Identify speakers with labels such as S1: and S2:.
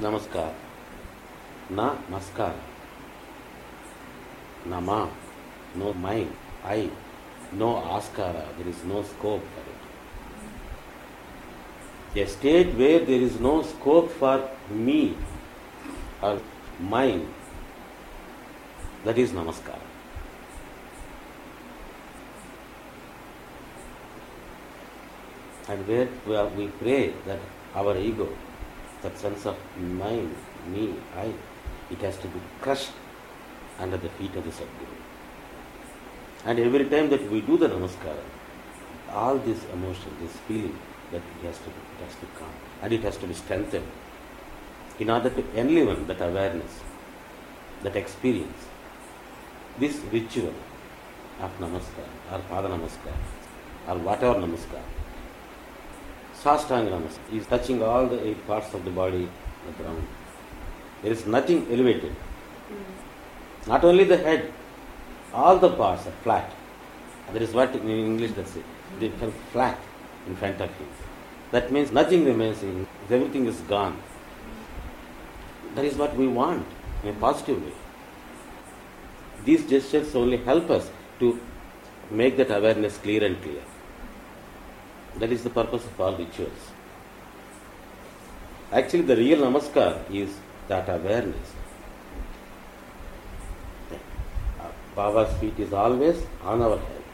S1: Na Maskar. Nama. No mind. I. No askara. There is no scope for it. A state where there is no scope for me or mine. That is Namaskar. And where we pray that our ego, that sense of mine, me, I, it has to be crushed under the feet of the Sadguru. And every time that we do the namaskar, all this emotion, this feeling, that it has to be, it has to come and it has to be strengthened in order to enliven that awareness, that experience. This ritual of namaskar or pada namaskar or whatever namaskar, Sastanga namaskar is touching all the eight parts of the body, the ground. There is nothing elevated. Hmm. Not only the head, all the parts are flat. That is what in English they say. They become flat in front of him. That means nothing remains in, everything is gone. That is what we want in a positive way. These gestures only help us to make that awareness clear and clear. That is the purpose of all rituals. Actually, the real namaskar is that awareness. Baba's feet is always on our head.